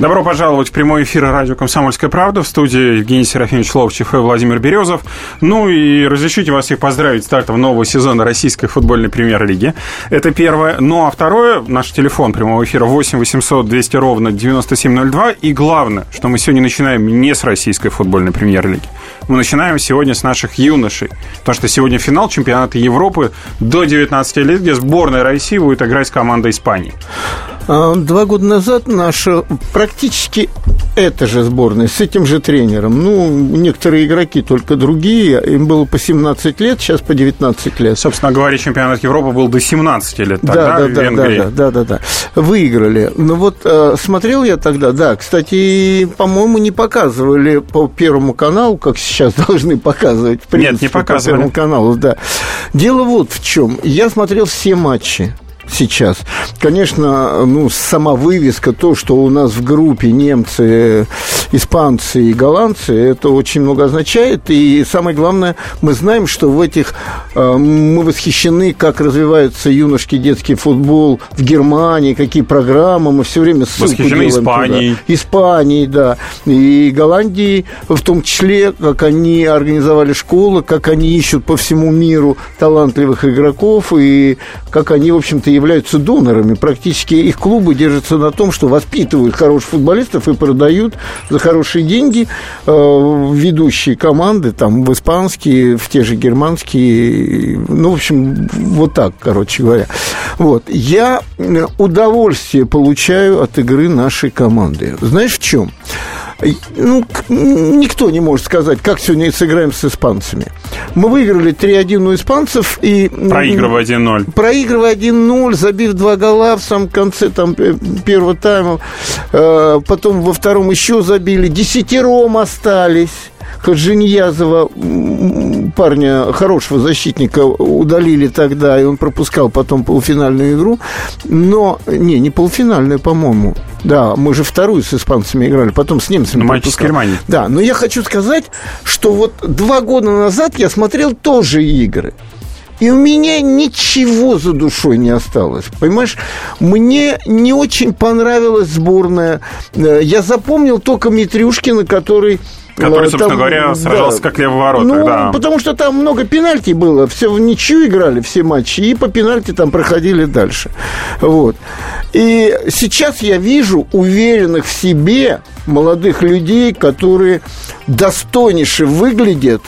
Добро пожаловать в прямой эфир радио «Комсомольская правда» в студии Евгений Серафимович Ловчев и Владимир Березов. Ну и разрешите вас всех поздравить с стартом нового сезона российской футбольной премьер-лиги. Это первое. Ну а второе, наш телефон прямого эфира 8 800 200 ровно 9702. И главное, что мы сегодня начинаем не с российской футбольной премьер-лиги. Мы начинаем сегодня с наших юношей. Потому что сегодня финал чемпионата Европы до 19 лет, где сборная России будет играть с командой Испании. А, два года назад наша практически эта же сборная с этим же тренером. Ну, некоторые игроки только другие. Им было по 17 лет, сейчас по 19 лет. Собственно говоря, чемпионат Европы был до 17 лет тогда да, в да, Венгрии. Да, да, да, да, да. Выиграли. Ну вот э, смотрел я тогда, да, кстати, по-моему, не показывали по Первому каналу, как сейчас должны показывать. В принципе, Нет, не показывали. По Первому каналу, да. Дело вот в чем. Я смотрел все матчи сейчас. Конечно, ну, сама вывеска, то, что у нас в группе немцы, испанцы и голландцы, это очень много означает. И самое главное, мы знаем, что в этих... Э, мы восхищены, как развивается юношеский детский футбол в Германии, какие программы, мы все время ссылку Восхищены делаем Испанией. Туда. Испании, да. И Голландии в том числе, как они организовали школы, как они ищут по всему миру талантливых игроков, и как они, в общем-то, являются донорами. Практически их клубы держатся на том, что воспитывают хороших футболистов и продают за хорошие деньги э, ведущие команды, там, в испанские, в те же германские, ну, в общем, вот так, короче говоря. Вот. Я э, удовольствие получаю от игры нашей команды. Знаешь, в чем? Ну, никто не может сказать, как сегодня сыграем с испанцами. Мы выиграли 3-1 у испанцев и... Проигрывая 1-0. Проигрывая 1-0, забив два гола в самом конце там, первого тайма. Э, Потом во втором еще забили. Десятером остались. Хаджиньязова, парня, хорошего защитника, удалили тогда, и он пропускал потом полуфинальную игру. Но, не, не полуфинальную, по-моему. Да, мы же вторую с испанцами играли, потом с немцами. Ну, матч с. Германией. Да, но я хочу сказать, что вот два года назад я смотрел тоже игры. И у меня ничего за душой не осталось. Понимаешь, мне не очень понравилась сборная. Э, Я запомнил только Митрюшкина, который... Который, собственно там, говоря, сражался как левый воротах, Ну, да. потому что там много пенальти было. Все в ничью играли, все матчи. И по пенальти там проходили дальше. Вот. И сейчас я вижу уверенных в себе молодых людей, которые достойнейше выглядят.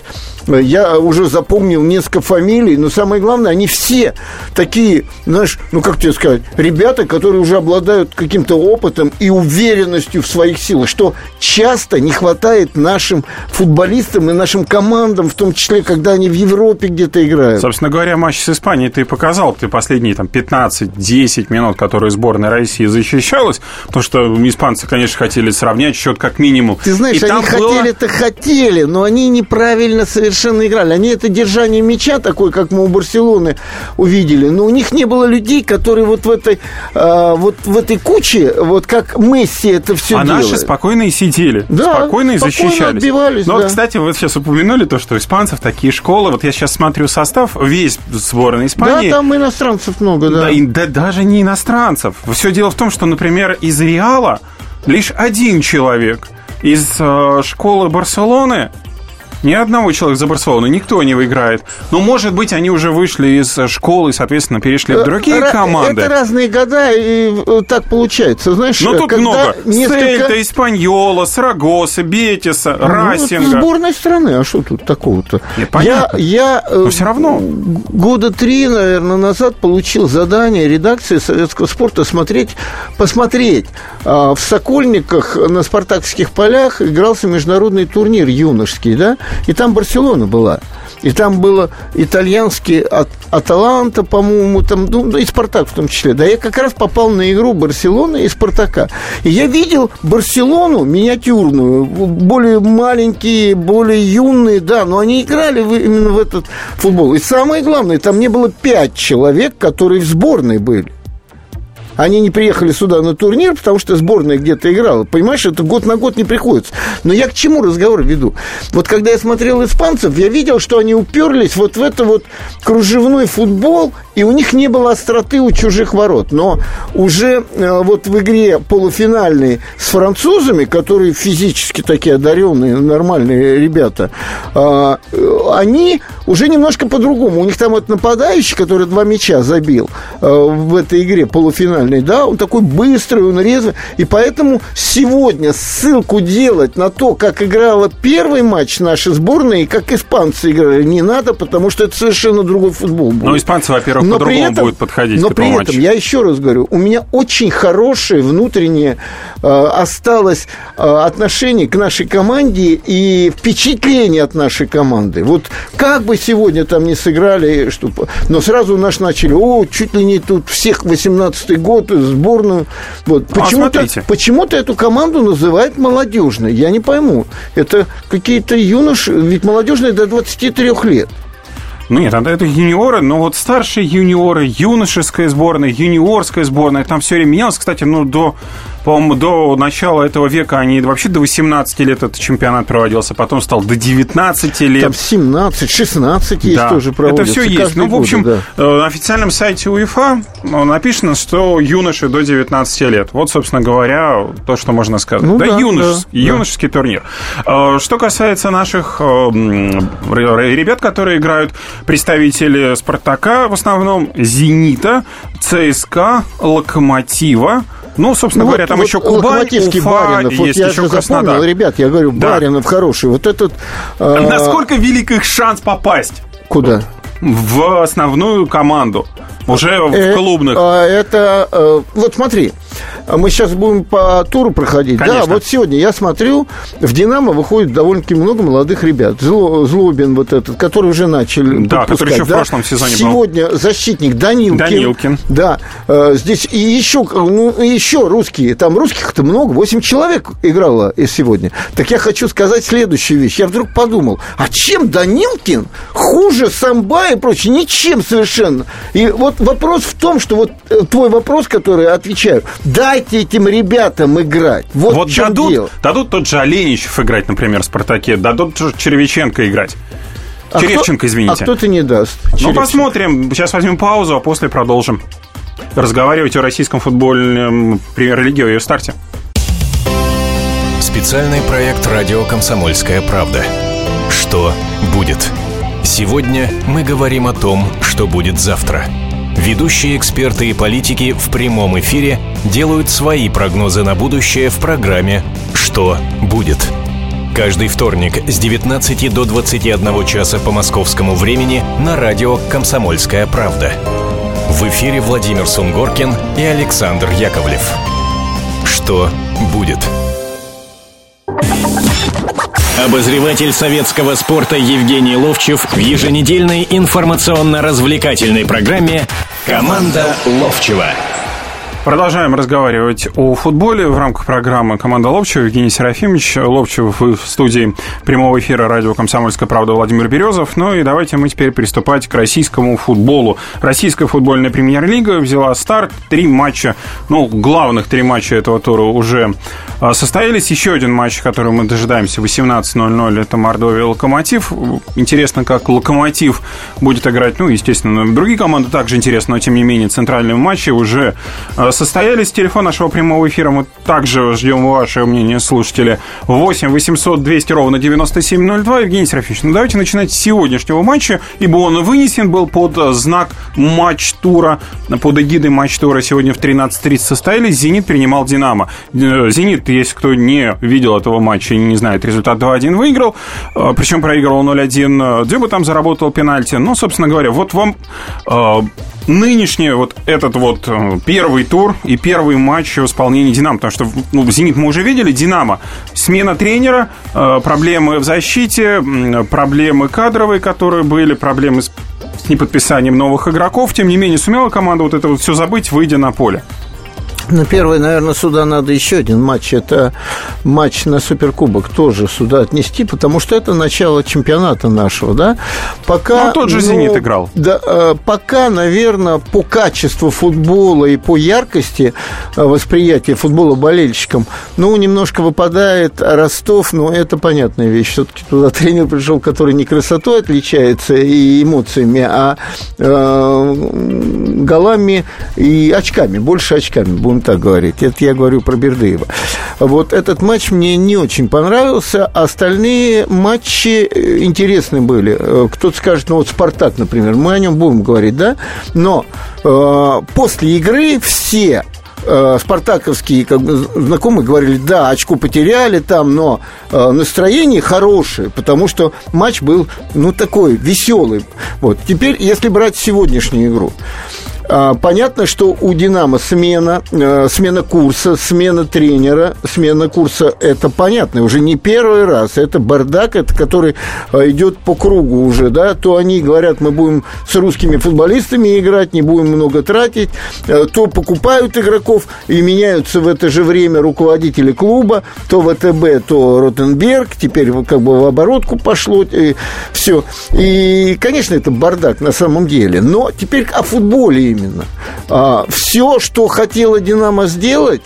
Я уже запомнил несколько фамилий, но самое главное, они все такие, знаешь, ну как тебе сказать, ребята, которые уже обладают каким-то опытом и уверенностью в своих силах, что часто не хватает нашим футболистам и нашим командам, в том числе, когда они в Европе где-то играют. Собственно говоря, матч с Испанией ты показал. Ты последние там 15-10 минут, которые сборная России защищалась, потому что испанцы, конечно, хотели сравнять счет как минимум. Ты знаешь, И они там было- хотели-то хотели, но они неправильно совершенно играли. Они это держание мяча, такое, как мы у Барселоны увидели, но у них не было людей, которые вот в этой, а, вот в этой куче, вот как Месси это все А делает. наши спокойно и сидели, Да, спокойно и защищались. отбивались, Но вот, да. кстати, вы сейчас упомянули то, что у испанцев такие школы. Вот я сейчас смотрю состав, весь сборной Да, Испании. там иностранцев много, да. Да, и да даже не иностранцев. Все дело в том, что, например, из Реала лишь один человек из э, школы Барселоны. Ни одного человека за Барселону, никто не выиграет. Но, может быть, они уже вышли из э, школы соответственно, перешли в другие Ра- команды. Это разные года, и э, так получается. Знаешь, Но тут когда много. несколько- Сельта, Испаньола, Сарагоса, Бетиса, Ну, это Расинга. сборная страны, а что тут такого-то? Я, я э, Но всё равно. года три, наверное, назад получил задание редакции советского спорта смотреть, посмотреть. А, В Сокольниках на спартакских полях игрался международный турнир юношеский, да, и там Барселона была. И там было итальянский At- Аталанта, по-моему, там, ну, и Спартак в том числе. Да, я как раз попал на игру Барселоны и Спартака. И я видел Барселону миниатюрную, более маленькие, более юные, да, но они играли в- именно в этот футбол. И самое главное, там не было пять человек, которые в сборной были. Они не приехали сюда на турнир, потому что сборная где-то играла. Понимаешь, это год на год не приходится. Но я к чему разговор веду? Вот когда я смотрел испанцев, я видел, что они уперлись вот в это вот кружевной футбол, и у них не было остроты у чужих ворот. Но уже э, вот в игре полуфинальной с французами, которые физически такие одаренные, нормальные ребята, э, они уже немножко по-другому. У них там вот нападающий, который два мяча забил э, в этой игре полуфинальной, да, он такой быстрый, он резвый. И поэтому сегодня ссылку делать на то, как играла первый матч нашей сборной и как испанцы играли, не надо, потому что это совершенно другой футбол будет. Ну, испанцы, во-первых, по-другому будут подходить но к при этому этом, матчу. я еще раз говорю, у меня очень хорошее внутреннее э, осталось э, отношение к нашей команде и впечатление от нашей команды. Вот как бы сегодня там не сыграли, что, но сразу наш начали, о, чуть ли не тут всех 18-й год, сборную. Вот. Ну, а Почему-то, смотрите. почему-то эту команду называют молодежной. Я не пойму. Это какие-то юноши, ведь молодежные до 23 лет. Ну нет, это юниоры, но вот старшие юниоры, юношеская сборная, юниорская сборная, там все время менялось. Кстати, ну до, по-моему, до начала этого века они вообще до 18 лет этот чемпионат проводился, потом стал до 19 лет. Там 17, 16 есть Да, тоже проводятся. Это все есть. Ну, в общем, да. э, на официальном сайте УЕФА э, написано, что юноши до 19 лет. Вот, собственно говоря, то, что можно сказать. Ну да, да, юнош- да, юношеский турнир. Э, Что касается наших э, м, р- ребят, которые играют, представители «Спартака» в основном, «Зенита», «ЦСКА», «Локомотива», ну, собственно Ну, говоря, вот- там вот еще Кубань, Уфа, Баринов. Вот есть я еще Краснодар. запомнил, ребят, я говорю, Да. Баринов хороший. Вот этот... э, Насколько велик их шанс попасть? Куда? в основную команду. Уже в Э, клубных. а, Это, э, вот смотри, мы сейчас будем по туру проходить. Конечно. Да, вот сегодня я смотрю, в «Динамо» выходит довольно-таки много молодых ребят. Зло- Злобин вот этот, который уже начали Да, который еще в прошлом сезоне был. Сегодня защитник Данилкин. Данилкин. Да, э, здесь и еще, ну, и еще русские. Там русских-то много, 8 человек играло и сегодня. Так я хочу сказать следующую вещь. Я вдруг подумал, а чем Данилкин хуже Самба и прочее? Ничем совершенно. И вот вопрос в том, что вот э, твой вопрос, который я отвечаю, дайте этим ребятам играть. Вот, Вот в чем дадут, дело. дадут тот же Оленичев играть, например, в «Спартаке», дадут же Черевиченко играть. А Черевченко, кто- извините. А кто-то не даст. Ну, посмотрим. Сейчас возьмем паузу, а после продолжим разговаривать о российском футбольном премьер-лиге, о ее старте. Специальный проект «Радио Комсомольская правда». Что будет? Сегодня мы говорим о том, что будет завтра. Ведущие эксперты и политики в прямом эфире делают свои прогнозы на будущее в программе «Что будет?». Каждый вторник с 19 до 21 часа по московскому времени на радио «Комсомольская правда». В эфире Владимир Сунгоркин и Александр Яковлев. Что будет? Обозреватель советского спорта Евгений Ловчев в еженедельной информационно-развлекательной программе «Команда Ловчева». Продолжаем разговаривать о футболе в рамках программы «Команда Ловчева». Евгений Серафимович Ловчев в студии прямого эфира радио «Комсомольская правда» Владимир Березов. Ну и давайте мы теперь приступать к российскому футболу. Российская футбольная премьер-лига взяла старт. Три матча, ну, главных три матча этого тура уже а, состоялись. Еще один матч, который мы дожидаемся, 18.00, это Мордовия Локомотив. Интересно, как Локомотив будет играть, ну, естественно, другие команды также интересно, но тем не менее центральные матчи уже а, состоялись. Телефон нашего прямого эфира мы также ждем ваше мнение, слушатели. 8 800 200 ровно 9702. Евгений Серафимович, ну давайте начинать с сегодняшнего матча, ибо он вынесен был под знак матч тура, под эгидой матч тура. Сегодня в 13.30 состоялись. «Зенит» принимал «Динамо». Э, «Зенит», если кто не видел этого матча и не знает, результат 2-1 выиграл, э, причем проигрывал 0-1. Дзюба там заработал пенальти. Ну, собственно говоря, вот вам э, нынешний вот этот вот первый тур и первый матч в исполнении «Динамо», потому что ну, «Зенит» мы уже видели, «Динамо» смена тренера, э, проблемы в защите, проблемы кадровые, которые были, проблемы с неподписанием новых игроков, тем не менее сумела команда вот это вот все забыть, выйдя на поле. На первый, наверное, сюда надо еще один матч. Это матч на Суперкубок тоже сюда отнести, потому что это начало чемпионата нашего, да? Пока, ну, тот же ну, «Зенит» играл. Да, э, пока, наверное, по качеству футбола и по яркости э, восприятия футбола болельщикам, ну, немножко выпадает Ростов, но это понятная вещь. Все-таки туда тренер пришел, который не красотой отличается и эмоциями, а э, голами и очками, больше очками, будем так говорить. Это я говорю про Бердыева. Вот этот матч мне не очень понравился. Остальные матчи э, интересны были. Э, кто-то скажет, ну вот «Спартак», например, мы о нем будем говорить, да? Но э, после игры все э, спартаковские как бы, знакомые говорили, да, очко потеряли там, но э, настроение хорошее, потому что матч был, ну, такой веселый. Вот. Теперь, если брать сегодняшнюю игру, а, понятно, что у «Динамо» смена, э, смена курса, смена тренера, смена курса – это понятно, уже не первый раз. Это бардак, это который э, идет по кругу уже, да, то они говорят, мы будем с русскими футболистами играть, не будем много тратить, э, то покупают игроков и меняются в это же время руководители клуба, то ВТБ, то Ротенберг, теперь как бы в оборотку пошло, и все. И, конечно, это бардак на самом деле, но теперь о футболе именно. А, все, что хотела «Динамо» сделать,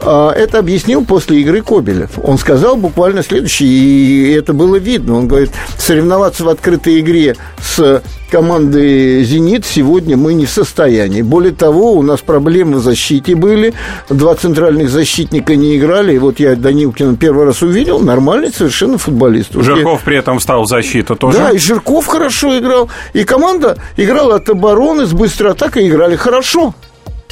а, это объяснил после игры Кобелев. Он сказал буквально следующее, и это было видно. Он говорит, соревноваться в открытой игре с командой «Зенит» сегодня мы не в состоянии. Более того, у нас проблемы в защите были. Два центральных защитника не играли. И вот я Данилкина первый раз увидел. Нормальный совершенно футболист. Жирков при этом встал в защиту тоже. Да, и Жирков хорошо играл. И команда играла от обороны с быстрой атакой. Играли хорошо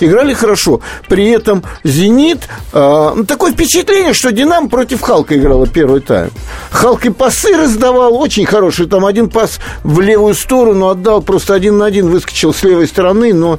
играли хорошо. При этом «Зенит», э, такое впечатление, что «Динамо» против «Халка» играла первый тайм. «Халк» и пасы раздавал, очень хороший. Там один пас в левую сторону отдал, просто один на один выскочил с левой стороны, но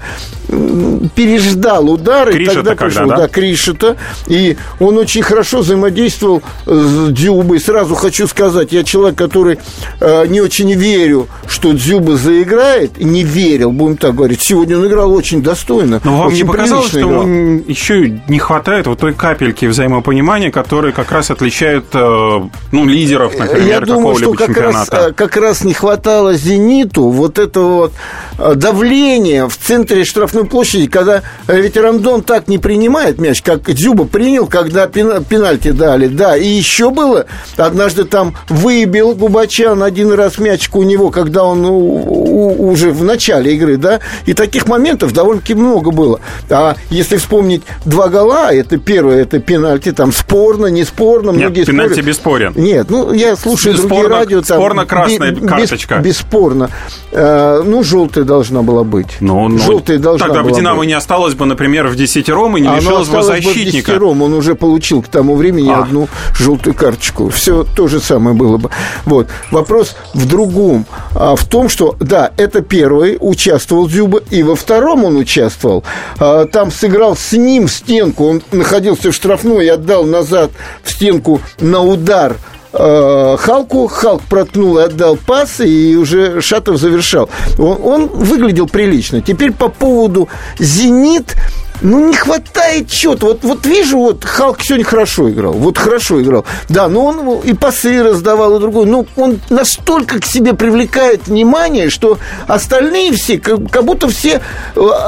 переждал удары. Криша тогда пришел, да? да, Криша-то. И он очень хорошо взаимодействовал с Дзюбой. Сразу хочу сказать, я человек, который э, не очень верю, что Дзюба заиграет, не верил, будем так говорить. Сегодня он играл очень достойно. Но вам не показалось, что играл. еще не хватает вот той капельки взаимопонимания, которая как раз отличает э, ну, лидеров, например, какого-либо чемпионата? Как раз, э, как раз не хватало «Зениту» вот этого вот э, давления в центре штрафной площади, когда ведь Рандон так не принимает мяч, как Дзюба принял, когда пенальти дали, да, и еще было, однажды там выбил Губачан один раз мячик у него, когда он уже в начале игры, да, и таких моментов довольно-таки много было. А если вспомнить два гола, это первое, это пенальти, там спорно, не спорно, Нет, многие пенальти спорят. бесспорен. Нет, ну, я слушаю спорно, другие радио. Там, спорно красная без, карточка. Бесспорно. Э, ну, желтая должна была быть. Ну, ну, желтая должна тогда бы Динамо быть. не осталось бы, например, в десятером и не Оно лишилось бы защитника. Бы в десятером. Он уже получил к тому времени а. одну желтую карточку. Все то же самое было бы. Вот. Вопрос в другом. А, в том, что, да, это первый участвовал Дзюба, и во втором он участвовал. А, там сыграл с ним в стенку. Он находился в штрафной и отдал назад в стенку на удар а, Халку, Халк проткнул и отдал пас, и уже Шатов завершал. Он, он выглядел прилично. Теперь по поводу «Зенит», ну, не хватает чего-то. Вот, вот вижу, вот Халк сегодня хорошо играл. Вот хорошо играл. Да, но он и пасы раздавал, и другой. Ну, он настолько к себе привлекает внимание, что остальные все, как, как будто все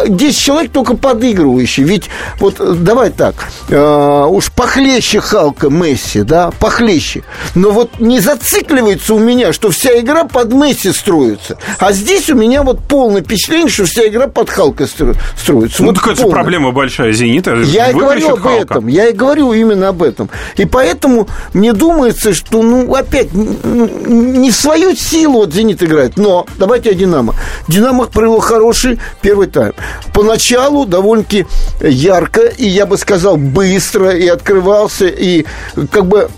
10 э, человек только подыгрывающие. Ведь вот э, давай так, э, уж похлеще Халка Месси, да, похлеще. Но вот не зацикливается у меня, что вся игра под Месси строится. А здесь у меня вот полное впечатление, что вся игра под Халка строится. Ну, вот так это проблема проблема большая «Зенита». Я и говорю об Халка. этом. Я и говорю именно об этом. И поэтому мне думается, что, ну, опять, не в свою силу вот «Зенит» играет. Но давайте о «Динамо». «Динамо» провел хороший первый тайм. Поначалу довольно-таки ярко, и я бы сказал, быстро, и открывался, и как бы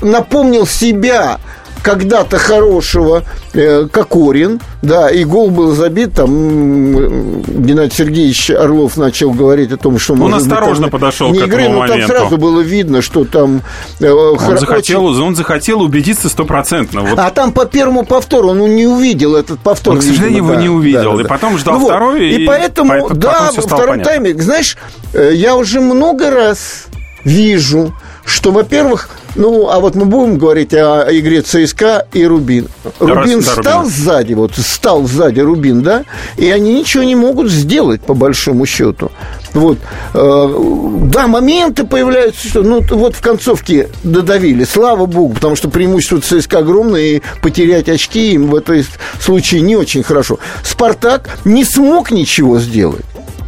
напомнил себя когда-то хорошего э, Кокорин, да, и гол был забит, там Геннадий Сергеевич Орлов начал говорить о том, что... Он осторожно быть, там, подошел не к игры, этому но там сразу было видно, что там... Э, он, хор... захотел, очень... он захотел убедиться стопроцентно. Вот. А там по первому повтору он не увидел этот повтор. Он, к сожалению, видимо, его да, не увидел. Да, да, и потом ждал ну, второй. Вот. И, и поэтому, по, да, во втором понятно. тайме, знаешь, э, я уже много раз вижу, что, во-первых, ну, а вот мы будем говорить о игре ЦСКА и Рубин. Рубин да, стал Рубин. сзади, вот стал сзади Рубин, да, и они ничего не могут сделать, по большому счету. Вот. Э, да, моменты появляются, что, ну, вот в концовке додавили, слава богу, потому что преимущество ЦСКА огромное, и потерять очки им в этом случае не очень хорошо. Спартак не смог ничего сделать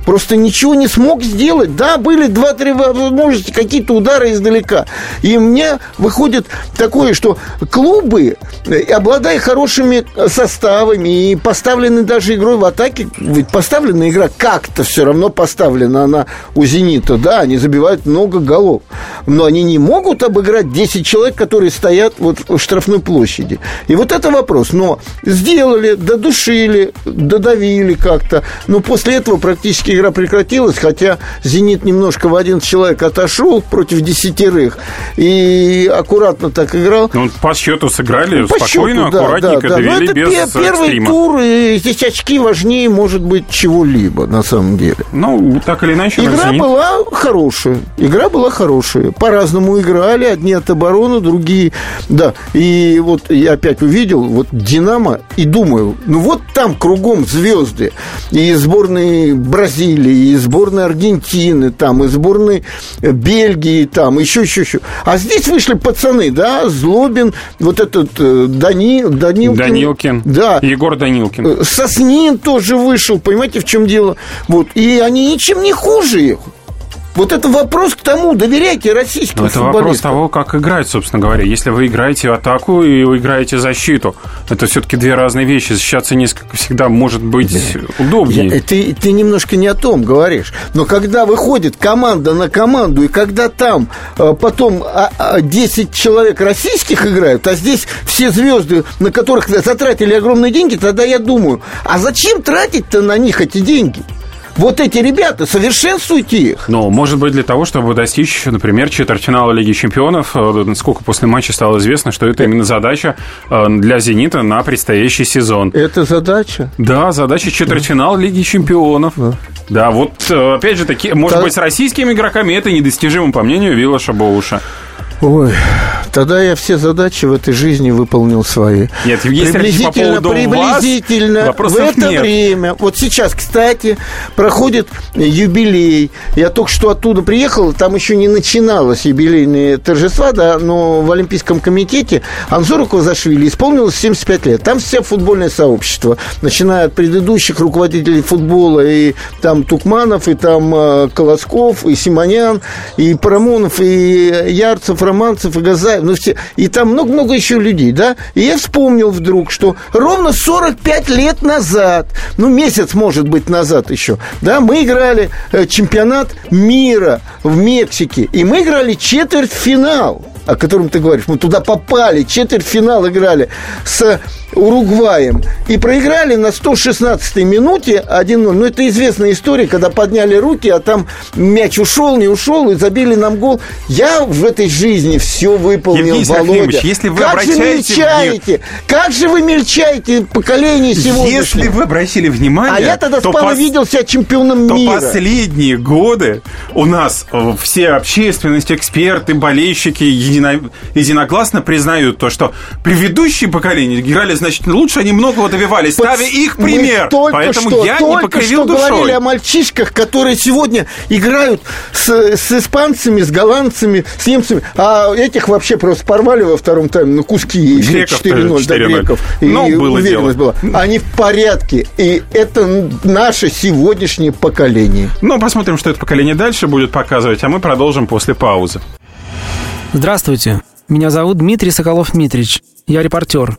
просто ничего не смог сделать. Да, были два-три возможности, какие-то удары издалека. И мне выходит такое, что клубы, э, обладая хорошими составами и поставлены даже игрой в атаке, ведь поставлена игра как-то все равно поставлена она у «Зенита», да, они забивают много голов. Но они не могут обыграть 10 человек, которые стоят вот в штрафной площади. И вот это вопрос. Но сделали, додушили, додавили как-то. Но после этого практически игра прекратилась, хотя «Зенит» немножко в один человек отошел против десятерых и аккуратно так играл. Ну, по счету сыграли ну, по спокойно, счету, аккуратненько, да, да, довели Но это без первый экстрима. тур, и здесь очки важнее, может быть, чего-либо, на самом деле. Ну, так или иначе. Игра была хорошая. Игра была хорошая. По-разному играли. Одни от обороны, другие... Да. И вот я опять увидел вот «Динамо» и думаю, ну вот там кругом звезды. И сборные Бразилии, Бразилии, и сборной Аргентины, там, и сборной Бельгии, там, еще, еще, еще. А здесь вышли пацаны, да, Злобин, вот этот э, Дани, Данилкин. Данилкин. Да. Егор Данилкин. Э, Соснин тоже вышел, понимаете, в чем дело? Вот. И они ничем не хуже их. Вот это вопрос к тому, доверяйте российским Это вопрос того, как играть, собственно говоря. Если вы играете атаку и вы играете защиту, это все-таки две разные вещи. Защищаться несколько всегда может быть да. удобнее. Я, ты, ты немножко не о том говоришь. Но когда выходит команда на команду, и когда там э, потом 10 а, а, человек российских играют, а здесь все звезды, на которых затратили огромные деньги, тогда я думаю, а зачем тратить-то на них эти деньги? Вот эти ребята, совершенствуйте их. Ну, может быть, для того, чтобы достичь, например, четвертьфинала Лиги Чемпионов. Э, насколько после матча стало известно, что это именно задача э, для «Зенита» на предстоящий сезон. Это задача? Да, задача четвертьфинал Лиги Чемпионов. Да. Да, вот э, опять же таки, может так... быть, с российскими игроками это недостижимо, по мнению Вилла Боуша. Ой, тогда я все задачи в этой жизни выполнил свои. Нет, если приблизительно, по приблизительно вас, в это нет. время. Вот сейчас, кстати, проходит юбилей. Я только что оттуда приехал, там еще не начиналось юбилейные торжества, да, но в Олимпийском комитете Анзору Квазашвили исполнилось 75 лет. Там все футбольное сообщество, начиная от предыдущих руководителей футбола, и там Тукманов, и там э, Колосков, и Симонян, и Парамонов, и Ярцев, Романцев и Газаев, ну все, и там много-много еще людей, да, и я вспомнил вдруг, что ровно 45 лет назад, ну, месяц, может быть, назад еще, да, мы играли э, чемпионат мира в Мексике, и мы играли четвертьфинал о котором ты говоришь. Мы туда попали, четвертьфинал играли с Уругваем. И проиграли на 116-й минуте 1-0. Ну, это известная история, когда подняли руки, а там мяч ушел, не ушел, и забили нам гол. Я в этой жизни все выполнил, Евгений Володя. если вы как обращаете... же мельчаете? Как же вы мельчаете поколение сегодня? Если вы обратили внимание... А я тогда то спал пос... видел себя чемпионом то мира. последние годы у нас э, все общественность, эксперты, болельщики едино... единогласно признают то, что предыдущие поколения играли значит, лучше они многого добивались, ставя их пример. Мы Поэтому что, я только не покривил что душой. говорили о мальчишках, которые сегодня играют с, с испанцами, с голландцами, с немцами, а этих вообще просто порвали во втором тайме на куски. Греков 4-0, да, греков. И ну, было уверенность дело. была. Они в порядке. И это наше сегодняшнее поколение. Ну, посмотрим, что это поколение дальше будет показывать, а мы продолжим после паузы. Здравствуйте. Меня зовут Дмитрий Соколов-Митрич. Я репортер.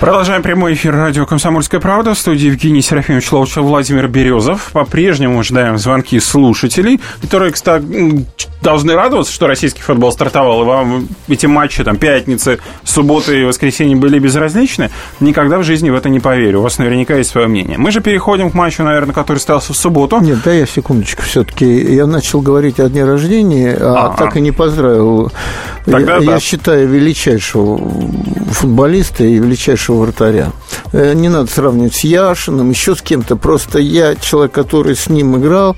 Продолжаем прямой эфир радио «Комсомольская правда». В студии Евгений Серафимович Ловчев, Владимир Березов. По-прежнему ждаем звонки слушателей, которые, кстати, должны радоваться, что российский футбол стартовал, и вам эти матчи, там, пятницы, субботы и воскресенье были безразличны. Никогда в жизни в это не поверю. У вас наверняка есть свое мнение. Мы же переходим к матчу, наверное, который остался в субботу. Нет, да, я секундочку. Все-таки я начал говорить о дне рождения, а, а так и не поздравил. Тогда я, да. я считаю величайшего футболиста и величайшего нашего вратаря. Э, не надо сравнивать с Яшиным, еще с кем-то. Просто я человек, который с ним играл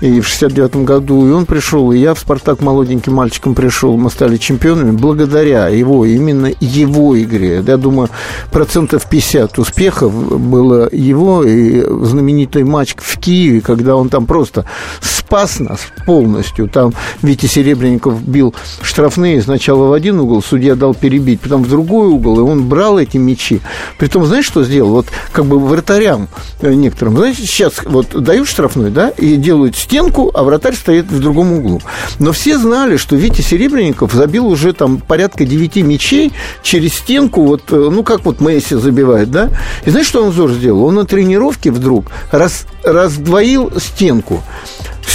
и в 69-м году, и он пришел, и я в «Спартак» молоденьким мальчиком пришел. Мы стали чемпионами благодаря его, именно его игре. Я думаю, процентов 50 успехов было его и знаменитый матч в Киеве, когда он там просто спас нас полностью. Там Витя Серебренников бил штрафные сначала в один угол, судья дал перебить, потом в другой угол, и он брал эти мячи мячи. Притом, знаешь, что сделал? Вот как бы вратарям э, некоторым, знаете, сейчас вот дают штрафной, да, и делают стенку, а вратарь стоит в другом углу. Но все знали, что Витя Серебренников забил уже там порядка 9 мячей через стенку, вот, э, ну, как вот Месси забивает, да? И знаешь, что он зор сделал? Он на тренировке вдруг раз, раздвоил стенку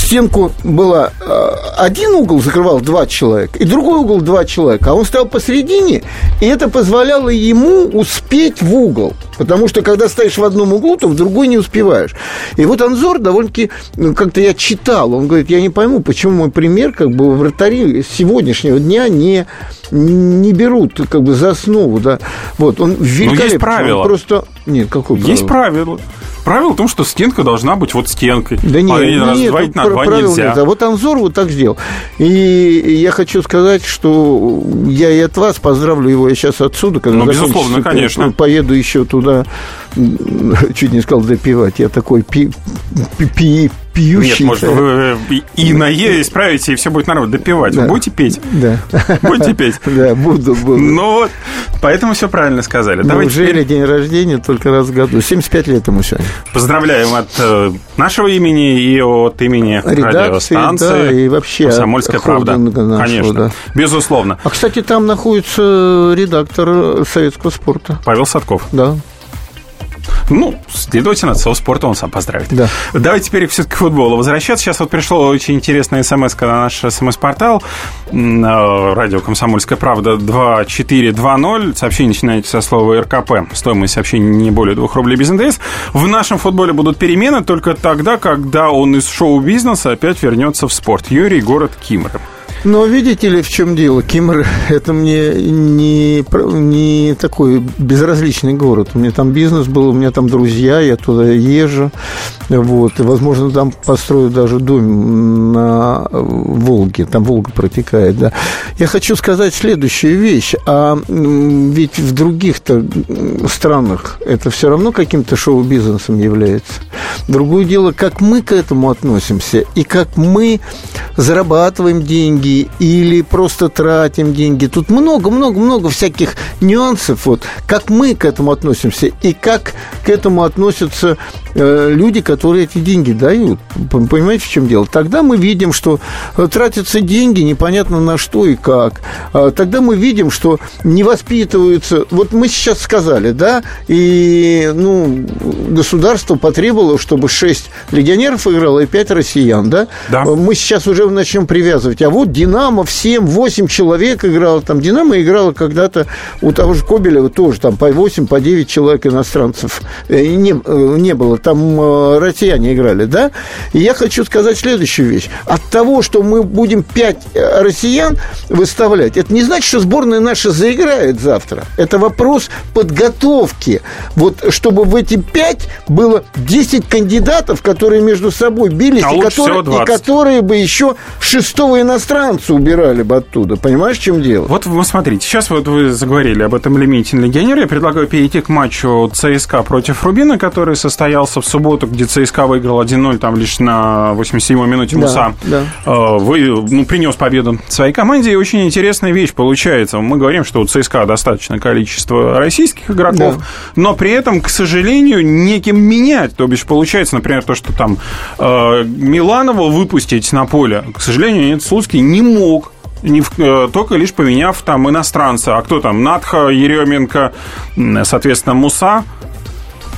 стенку было э, один угол закрывал два человека, и другой угол два человека, а он стоял посередине, и это позволяло ему успеть в угол. Потому что, когда стоишь в одном углу, то в другой не успеваешь. И вот Анзор довольно-таки, ну, как-то я читал, он говорит, я не пойму, почему мой пример, как бы, вратари сегодняшнего дня не, не берут, как бы, за основу, да. Вот, он великолепный. Ну, есть правило. Он просто... Нет, какое правило? Есть правило правило в том, что стенка должна быть вот стенкой. Да нет, а нет, нет на два нельзя. Нет. А вот Анзор вот так сделал. И я хочу сказать, что я и от вас поздравлю его я сейчас отсюда, когда ну, безусловно, конечно. поеду еще туда, чуть не сказал допивать, я такой пи, пи, пи, пьющий. Нет, может, вы и на Е исправите, и все будет нормально. Допивать. Да. Вы будете петь? Да. Будете петь? Да, буду, буду. Ну вот, поэтому все правильно сказали. Неужели день рождения только раз в году? 75 лет ему сегодня. Поздравляем от э, нашего имени и от имени радиостанции. Да, и вообще «Комсомольская правда». Нашего, Конечно, да. безусловно. А, кстати, там находится редактор советского спорта. Павел Садков. Да. Ну, следовательно, отцов спорта он сам поздравит. Да. Давайте теперь все-таки к футболу возвращаться. Сейчас вот пришло очень интересная смс на наш смс-портал. Радио «Комсомольская правда» 2420. Сообщение начинается со слова РКП. Стоимость сообщения не более 2 рублей без НДС. В нашем футболе будут перемены только тогда, когда он из шоу-бизнеса опять вернется в спорт. Юрий, город Кимры. Но видите ли, в чем дело? Кимр – это мне не, не такой безразличный город. У меня там бизнес был, у меня там друзья, я туда езжу. Вот, и, возможно, там построю даже дом на Волге. Там Волга протекает, да. Я хочу сказать следующую вещь. А ведь в других-то странах это все равно каким-то шоу-бизнесом является. Другое дело, как мы к этому относимся и как мы зарабатываем деньги, или просто тратим деньги. Тут много-много-много всяких нюансов, вот, как мы к этому относимся и как к этому относятся э, люди, которые эти деньги дают. Понимаете, в чем дело? Тогда мы видим, что э, тратятся деньги непонятно на что и как. А тогда мы видим, что не воспитываются... Вот мы сейчас сказали, да, и ну, государство потребовало, чтобы 6 легионеров играло и 5 россиян, да? да. Мы сейчас уже начнем привязывать. А вот Динамо в 7-8 человек играл. Там Динамо играла когда-то у того же Кобелева тоже там по 8, по 9 человек иностранцев. Э, не, э, не было. Там э, россияне играли, да? И я хочу сказать следующую вещь. От того, что мы будем 5 россиян выставлять, это не значит, что сборная наша заиграет завтра. Это вопрос подготовки. Вот чтобы в эти 5 было 10 кандидатов, которые между собой бились, а и, которые, и которые бы еще шестого иностранца иностранцы убирали бы оттуда. Понимаешь, в чем дело? Вот вы смотрите, сейчас вот вы заговорили об этом элементе легионера. Я предлагаю перейти к матчу ЦСКА против Рубина, который состоялся в субботу, где ЦСКА выиграл 1-0, там лишь на 87-й минуте Муса. Да, да. Вы, ну, принес победу своей команде. И очень интересная вещь получается. Мы говорим, что у ЦСКА достаточно количество российских игроков, да. но при этом, к сожалению, неким менять. То бишь, получается, например, то, что там э, Миланова выпустить на поле, к сожалению, нет, Слуцкий не мог не в, э, только лишь поменяв там иностранца. А кто там? Надха, Еременко, соответственно, Муса.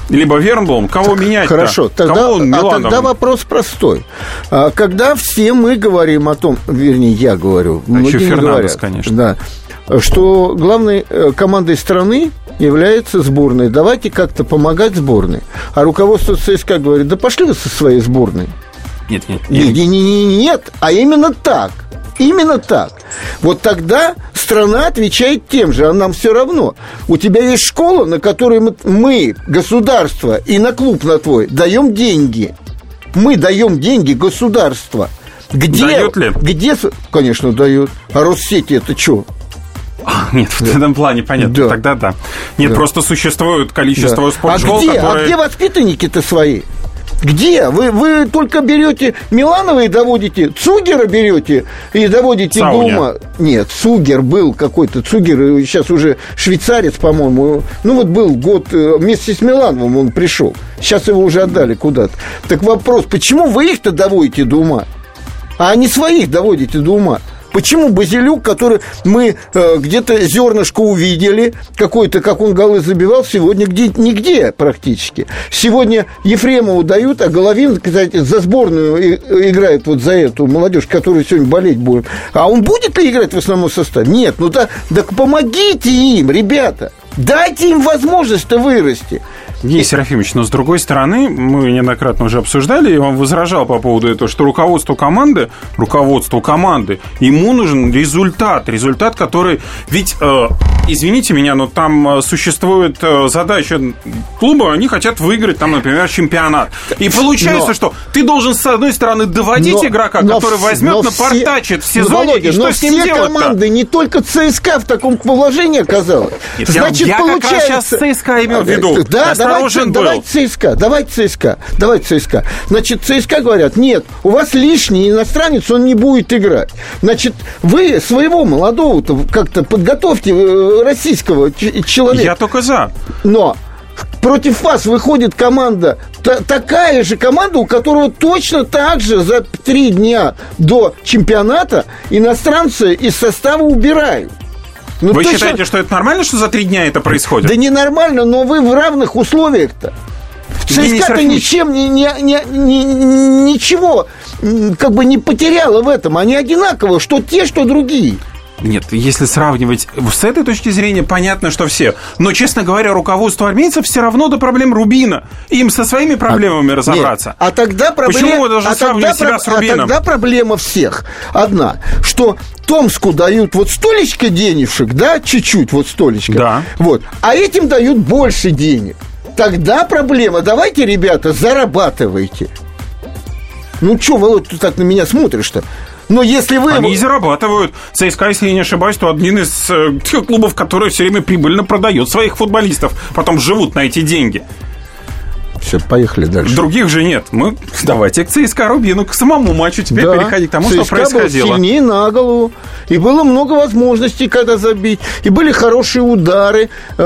Либо Вернблом, кого так, менять? Хорошо, тогда, кого а тогда вопрос простой. А, когда все мы говорим о том, вернее, я говорю, а еще Фернандес, говорят, конечно. Да, что главной э, командой страны является сборной. Давайте как-то помогать сборной. А руководство ЦСКА говорит, да пошли вы со своей сборной. Нет, нет, нет. Нет, нет, нет, а именно так. Именно так. Вот тогда страна отвечает тем же, а нам все равно. У тебя есть школа, на которой мы, мы государство, и на клуб на твой даем деньги. Мы даем деньги государства. Где, дает ли? Где, конечно, дает. А Россети это что? Нет, в этом плане понятно. Да. Тогда да. Нет, да. просто существует количество да. спортшкол, а где, которые... А где воспитанники-то свои? Где? Вы, вы только берете Миланова и доводите, Цугера берете и доводите Сауня. до ума. Нет, Цугер был какой-то, Цугер сейчас уже швейцарец, по-моему. Ну вот был год э, вместе с Милановым он пришел. Сейчас его уже отдали куда-то. Так вопрос, почему вы их-то доводите до ума? А не своих доводите до ума? Почему Базилюк, который мы э, где-то зернышко увидели, какой-то, как он голы забивал, сегодня где, нигде практически. Сегодня Ефремову дают, а Головин, кстати, за сборную играет вот за эту молодежь, которую сегодня болеть будем. А он будет ли играть в основном составе? Нет. Ну так, так помогите им, ребята. Дайте им возможность-то вырасти. Евгений Серафимович, но с другой стороны, мы неоднократно уже обсуждали, и он возражал по поводу этого, что руководству команды, руководству команды, ему нужен результат, результат, который... Ведь, э, извините меня, но там э, существует э, задача клуба, они хотят выиграть там, например, чемпионат. И получается, но, что ты должен, с одной стороны, доводить но, игрока, но, который возьмет, но напортачит все, в сезоне, Володя, и что но с ним все команды, не только ЦСКА в таком положении оказалось. Нет, Значит, я, я получается... как раз сейчас ЦСКА имел в виду. Да, да давайте, был. давайте ЦСКА, давайте ЦСКА, давайте ЦСКА. Значит, ЦСКА говорят, нет, у вас лишний иностранец, он не будет играть. Значит, вы своего молодого-то как-то подготовьте э, российского человека. Я только за. Но против вас выходит команда, та, такая же команда, у которого точно так же за три дня до чемпионата иностранцы из состава убирают. Ну, вы считаете, что это нормально, что за три дня это происходит? Да не нормально, но вы в равных условиях-то. ЦСКА-то ничем не, не, не, не, ничего как бы не потеряла в этом. Они одинаково, что те, что другие. Нет, если сравнивать с этой точки зрения, понятно, что все. Но, честно говоря, руководство армейцев все равно до проблем Рубина. Им со своими проблемами а, разобраться. Нет. А тогда проблема... Почему вы должны а сравнивать себя про... с Рубином? А тогда проблема всех одна, что Томску дают вот столечко денежек, да, чуть-чуть вот столечко. Да. Вот. А этим дают больше денег. Тогда проблема. Давайте, ребята, зарабатывайте. Ну, что, Володь, ты так на меня смотришь-то? Но если вы... Они зарабатывают. ЦСКА, если я не ошибаюсь, то один из э, тех клубов, который все время прибыльно продает своих футболистов. Потом живут на эти деньги. Все, поехали дальше. Других же нет. Мы давайте к ЦСКА Рубину, к самому матчу теперь да. переходить к тому, ЦСКА что происходило. Был сильнее на голову. И было много возможностей, когда забить. И были хорошие удары э,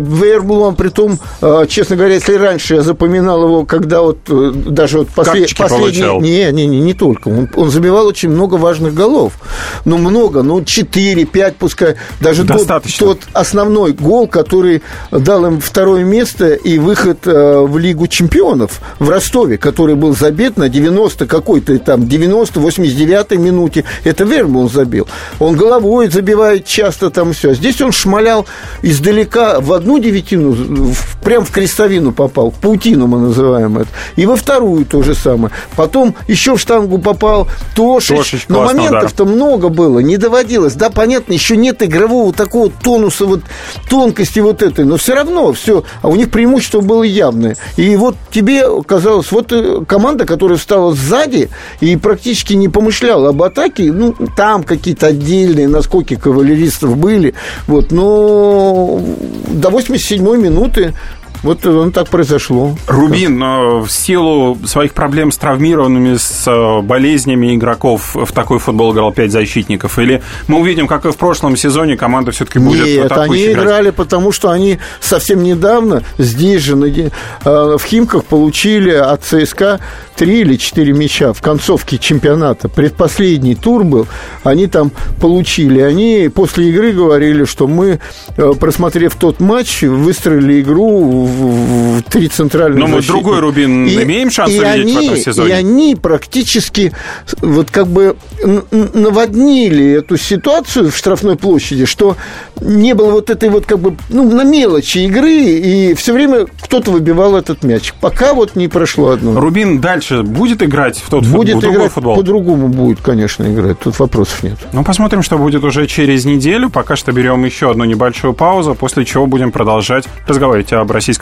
Вербулом. Притом, э, честно говоря, если раньше я запоминал его, когда вот э, даже вот послед, последний... Не, не, не, не только. Он, он забивал очень много важных голов. Ну, много. Ну, 4, 5 пускай. Даже тот, тот основной гол, который дал им второе место и выход в Лигу чемпионов в Ростове, который был забит на 90 какой-то там 90-89 минуте. Это Верму он забил. Он головой забивает часто там все. Здесь он шмалял издалека в одну девятину, в прям в крестовину попал, в паутину мы называем это. И во вторую то же самое. Потом еще в штангу попал Тошич. Тошич но моментов-то много было, не доводилось. Да, понятно, еще нет игрового такого тонуса, вот тонкости вот этой, но все равно все. А у них преимущество было явное. И вот тебе казалось, вот э, команда, которая встала сзади и практически не помышляла об атаке, ну, там какие-то отдельные наскоки кавалеристов были, вот, но до 87-й минуты вот он так произошло. Рубин в силу своих проблем с травмированными, с э, болезнями игроков в такой футбол играл пять защитников? Или мы увидим, как и в прошлом сезоне, команда все-таки будет Нет, они играть? играли, потому что они совсем недавно здесь же э, в Химках получили от ЦСКА три или четыре мяча в концовке чемпионата. Предпоследний тур был, они там получили. Они после игры говорили, что мы, э, просмотрев тот матч, выстроили игру в, три центральных Но мы другой Рубин и, имеем шанс и увидеть они, в этом сезоне? И они практически вот как бы наводнили эту ситуацию в штрафной площади, что не было вот этой вот как бы, ну, на мелочи игры, и все время кто-то выбивал этот мяч. Пока вот не прошло одно. Рубин дальше будет играть в тот будет футбол, играть футбол? По-другому будет, конечно, играть. Тут вопросов нет. Ну, посмотрим, что будет уже через неделю. Пока что берем еще одну небольшую паузу, после чего будем продолжать разговаривать об российском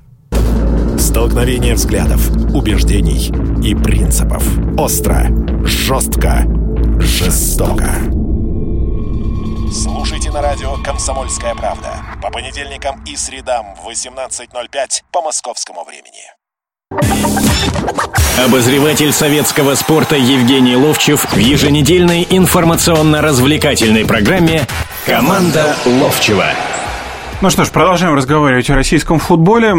Столкновение взглядов, убеждений и принципов. Остро, жестко, жестоко. Слушайте на радио «Комсомольская правда» по понедельникам и средам в 18.05 по московскому времени. Обозреватель советского спорта Евгений Ловчев в еженедельной информационно-развлекательной программе «Команда Ловчева». Ну что ж, продолжаем разговаривать о российском футболе э,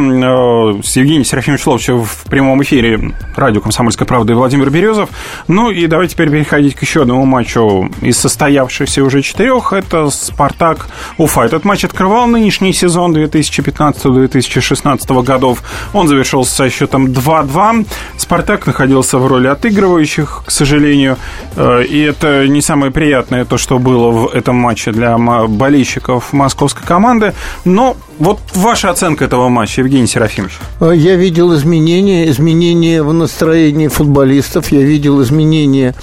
с Евгением Серафимовичем Ловчевым в прямом эфире радио «Комсомольская правда» и Владимир Березов. Ну и давайте теперь переходить к еще одному матчу из состоявшихся уже четырех. Это «Спартак Уфа». Этот матч открывал нынешний сезон 2015-2016 годов. Он завершился со счетом 2-2. «Спартак» находился в роли отыгрывающих, к сожалению. Э, и это не самое приятное то, что было в этом матче для болельщиков московской команды – но вот ваша оценка этого матча, Евгений Серафимович. Э, я видел изменения, изменения в настроении футболистов, я видел изменения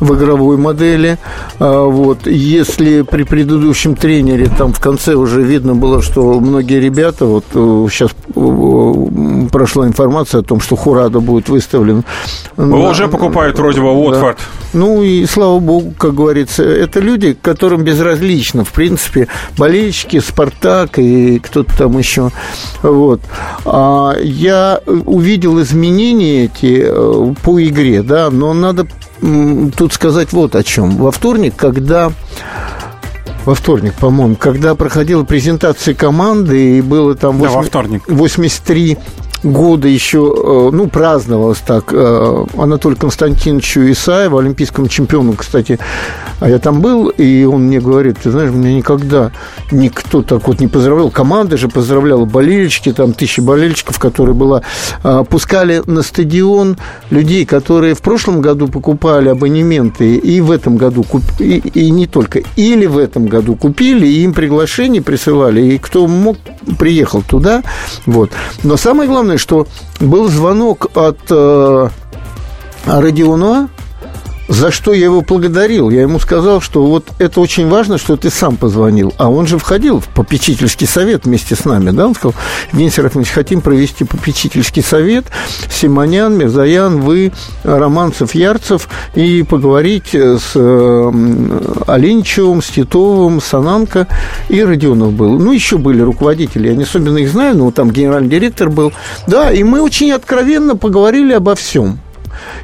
в игровой модели. Э, вот. Если при предыдущем тренере там в конце уже видно было, что многие ребята, вот сейчас э, прошла информация о том, что Хурада будет выставлен. Его на... уже покупают вроде бы Уотфорд. Да. Ну и слава богу, как говорится, это люди, которым безразлично, в принципе, болельщики, Спартак и кто-то там еще. Вот. А я увидел изменения эти э, по игре, да, но надо тут сказать вот о чем. Во вторник, когда во вторник, по-моему, когда проходила презентация команды, и было там 8, да, во вторник. 83 года еще, э, ну, праздновалось так э, Анатолию Константиновичу Исаеву, олимпийскому чемпиону, кстати, а я там был, и он мне говорит, ты знаешь, меня никогда никто так вот не поздравлял, команда же поздравляла болельщики, там тысячи болельщиков, которые была, э, пускали на стадион людей, которые в прошлом году покупали абонементы, и в этом году, куп... и, и не только, или в этом году купили, и им приглашение присылали, и кто мог, приехал туда, вот. Но самое главное, главное, что был звонок от э, Родионова, за что я его благодарил. Я ему сказал, что вот это очень важно, что ты сам позвонил. А он же входил в попечительский совет вместе с нами, да? Он сказал, Евгений Серафимович, хотим провести попечительский совет. Симонян, Мирзаян, вы, Романцев, Ярцев, и поговорить с Оленичевым, с Титовым, Сананко и Родионов был. Ну, еще были руководители, я не особенно их знаю, но там генеральный директор был. Да, и мы очень откровенно поговорили обо всем.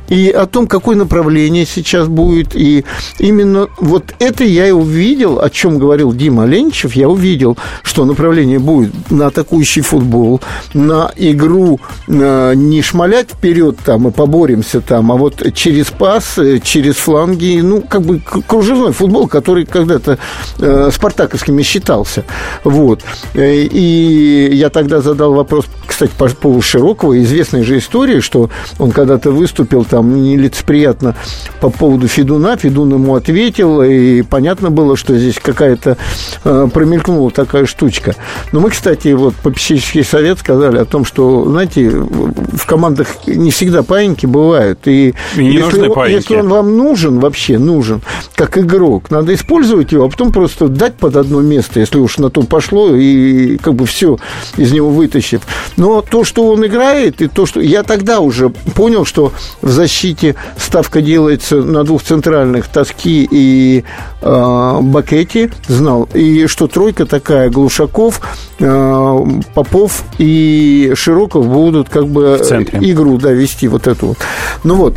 И о том, какое направление сейчас будет. И именно вот это я и увидел, о чем говорил Дима Ленчев, я увидел, что направление будет на атакующий футбол, на игру э, не шмалять вперед там и поборемся там, а вот через пас, э, через фланги, ну, как бы кружевной футбол, который когда-то э, спартаковскими считался. Вот. И я тогда задал вопрос, кстати, по поводу Широкого, известной же истории, что он когда-то выступил там нелицеприятно по поводу Федуна, Федун ему ответил, и понятно было, что здесь какая-то э, промелькнула такая штучка. Но мы, кстати, вот попечительский совет сказали о том, что, знаете, в командах не всегда паиньки бывают. И, и не если, нужны паиньки. если он вам нужен, вообще нужен, как игрок, надо использовать его, а потом просто дать под одно место, если уж на то пошло, и как бы все из него вытащит. Но то, что он играет, и то, что... Я тогда уже понял, что в защите ставка делается на двух центральных, Тоски и э, Бакетти, знал. И что тройка такая, Глушаков, э, Попов и Широков будут как бы игру да, вести вот эту вот. Ну вот.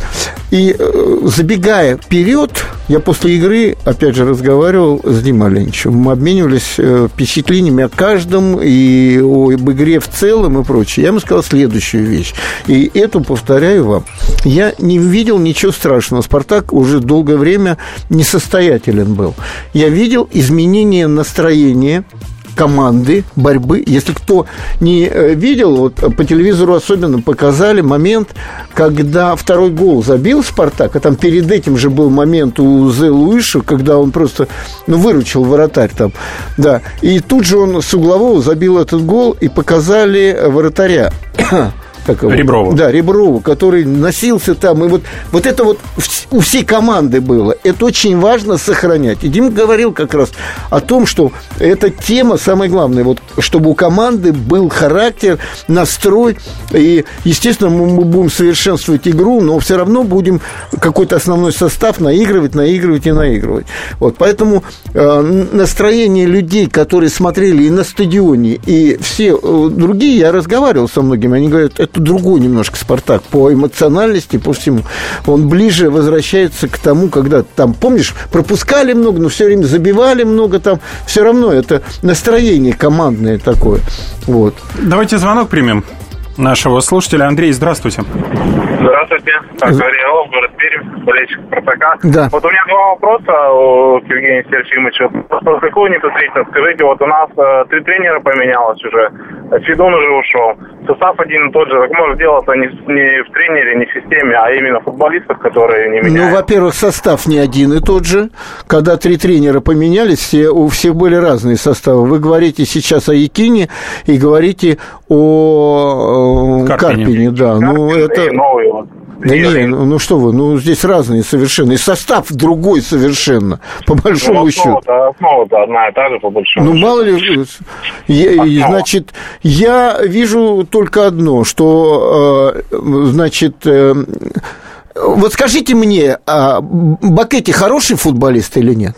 И э, забегая вперед, я после игры, опять же, разговаривал с Димой Ленчем. Мы обменивались э, впечатлениями о каждом и об игре в целом и прочее. Я ему сказал следующую вещь. И эту повторяю вам. Я не видел ничего страшного. «Спартак» уже долгое время несостоятелен был. Я видел изменение настроения команды борьбы. Если кто не э, видел, вот по телевизору особенно показали момент, когда второй гол забил Спартак, а там перед этим же был момент у Зе Луиша, когда он просто ну, выручил вратарь там. Да. И тут же он с углового забил этот гол и показали вратаря как его? Реброву. Да, Реброву, который носился там. И вот, вот это вот у всей команды было. Это очень важно сохранять. И Дим говорил как раз о том, что эта тема, самое главное, вот, чтобы у команды был характер, настрой. И, естественно, мы, мы будем совершенствовать игру, но все равно будем какой-то основной состав наигрывать, наигрывать и наигрывать. Вот, поэтому э, настроение людей, которые смотрели и на стадионе, и все э, другие, я разговаривал со многими, они говорят, это другой немножко «Спартак» по эмоциональности, по всему. Он ближе возвращается к тому, когда там, помнишь, пропускали много, но все время забивали много там. Все равно это настроение командное такое. Вот. Давайте звонок примем нашего слушателя. Андрей, здравствуйте. Здравствуйте. Так, Ориолов, город Пермь, болельщик Спартака. Да. Вот у меня два вопроса у Евгения Сергеевича. Вопрос какой непосредственно? Скажите, вот у нас э, три тренера поменялось уже. Федун уже ушел. Состав один и тот же. Так может дело-то не, не в тренере, не в системе, а именно в футболистах, которые не меняют. Ну, во-первых, состав не один и тот же. Когда три тренера поменялись, все, у всех были разные составы. Вы говорите сейчас о Якине и говорите о Карпине, Карпине да. Карпин, ну, это... новый вот. Да не, ну, ну что вы, ну здесь разные совершенно. И состав другой совершенно, по большому ну, счету. Основа-то, основа-то одна и та же, по большому Ну, счету. мало ли, я, Основа. значит, я вижу только одно, что, э, значит, э, вот скажите мне, а Бакетти хороший футболист или нет?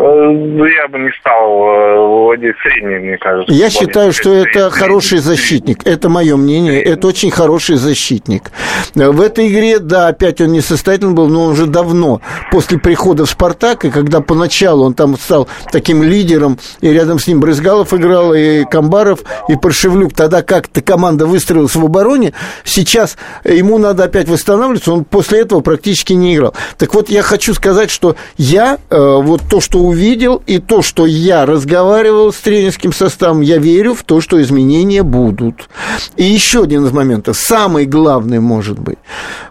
Э, Я бы не стал э, выводить средний, мне кажется. Я считаю, что это Средний. хороший защитник. Это мое мнение. Это очень хороший защитник. В этой игре, да, опять он несостоятельный был, но он уже давно, после прихода в «Спартак», и когда поначалу он там стал таким лидером, и рядом с ним Брызгалов играл, и Камбаров, и Паршевлюк, тогда как-то команда выстроилась в обороне, сейчас ему надо опять восстанавливаться, он после этого практически не играл. Так вот, я хочу сказать, что я э, вот то, что увидел, и то, что я разговаривал с тренерским составом, я верю в то, что изменения будут. И еще один из моментов, самый главный может быть.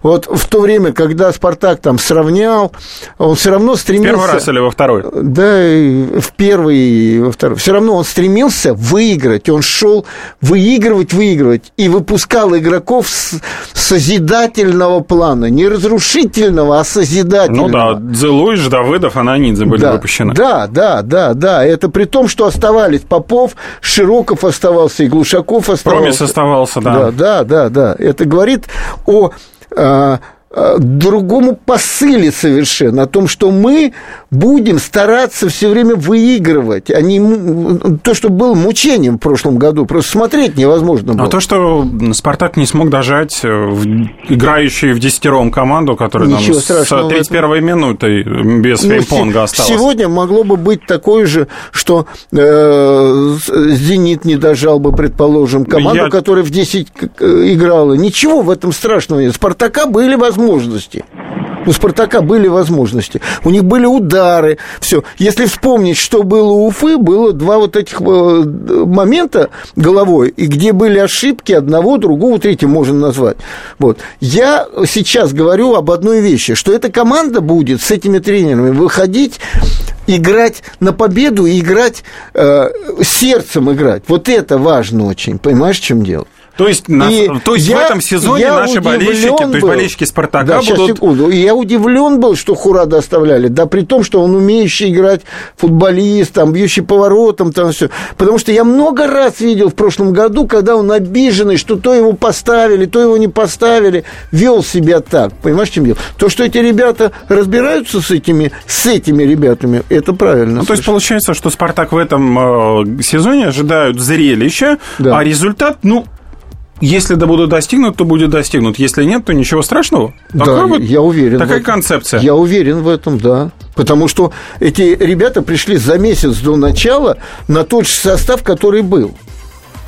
Вот в то время, когда «Спартак» там сравнял, он все равно стремился... Первый раз или во второй? Да, в первый, и во второй. Все равно он стремился выиграть. Он шел выигрывать, выигрывать. И выпускал игроков с созидательного плана. Не разрушительного, а созидательного. Ну да, Дзелуиш, Давыдов, Ананидзе были да, выпущены. Да, да, да, да. Это при том, что оставались Попов, Широков оставался и Глушаков оставался. Промис оставался, да. Да, да, да, да. Это говорит о а, а, другому посыле совершенно, о том, что мы будем стараться все время выигрывать, а не то, что было мучением в прошлом году. Просто смотреть невозможно было. А то, что «Спартак» не смог дожать э, в играющую в десятером команду, которая там с 31-й минутой без ну, фейпонга осталась. Сегодня могло бы быть такое же, что э, «Зенит» не дожал бы, предположим, команду, Я... которая в 10 э, играла. Ничего в этом страшного нет. «Спартака» были возможности. У «Спартака» были возможности. У них были удары. Все. Если вспомнить, что было у Уфы, было два вот этих э, момента головой, и где были ошибки одного, другого, третьего можно назвать. Вот. Я сейчас говорю об одной вещи, что эта команда будет с этими тренерами выходить играть на победу играть э, сердцем играть. Вот это важно очень. Понимаешь, в чем дело? То есть, на, то есть я, в этом сезоне наши болельщики, был, то есть болельщики Спартака да, будут... секунду. Я удивлен был, что Хурада оставляли, да при том, что он умеющий играть футболист, там, бьющий поворотом, там все. Потому что я много раз видел в прошлом году, когда он обиженный, что то его поставили, то его не поставили, вел себя так. Понимаешь, чем дело? То, что эти ребята разбираются с этими, с этими ребятами, это правильно. Ну, то есть получается, что Спартак в этом э, сезоне ожидают зрелища, да. а результат, ну, если да будут достигнут, то будет достигнут. Если нет, то ничего страшного. Да, вот, я уверен. Такая концепция. Я уверен в этом, да. Потому что эти ребята пришли за месяц до начала на тот же состав, который был.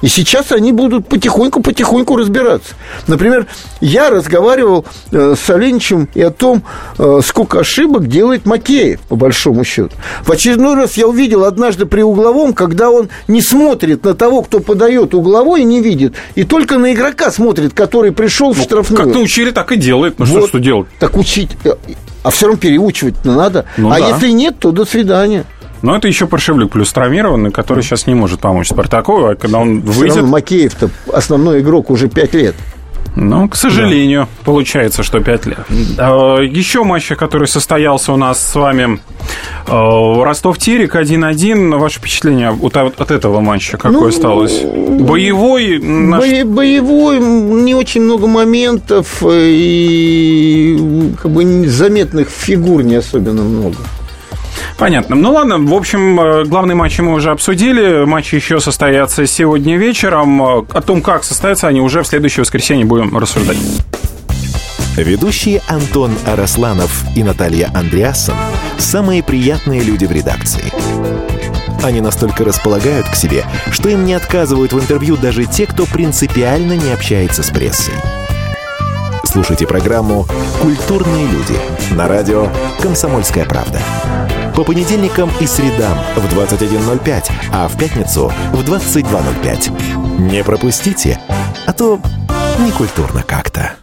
И сейчас они будут потихоньку-потихоньку разбираться. Например, я разговаривал э, с Оленичем и о том, э, сколько ошибок делает Макеев, по большому счету. В очередной раз я увидел однажды при угловом, когда он не смотрит на того, кто подает угловой, и не видит, и только на игрока смотрит, который пришел в ну, штрафную. Как научили, так и делает. Ну вот, что, что делать? Так учить. Э, а все равно переучивать надо. Ну, а да. если нет, то до свидания. Но это еще Паршевлюк плюс травмированный, который сейчас не может помочь Спартаку, а когда он выйдет... Макеев-то основной игрок уже пять лет. Ну, к сожалению, да. получается, что 5 лет. А, еще матч, который состоялся у нас с вами а, Ростов-Терек 1-1. Ваше впечатление от, этого матча какое ну, осталось? Боевой? Наш... Боевой, не очень много моментов и как бы заметных фигур не особенно много. Понятно. Ну ладно, в общем, э, главный матч мы уже обсудили. Матчи еще состоятся сегодня вечером. Э, о том, как состоятся они, уже в следующее воскресенье будем рассуждать. Ведущие Антон Арасланов и Наталья Андреасон – самые приятные люди в редакции. Они настолько располагают к себе, что им не отказывают в интервью даже те, кто принципиально не общается с прессой. Слушайте программу «Культурные люди» на радио «Комсомольская правда» по понедельникам и средам в 21.05, а в пятницу в 22.05. Не пропустите, а то некультурно как-то.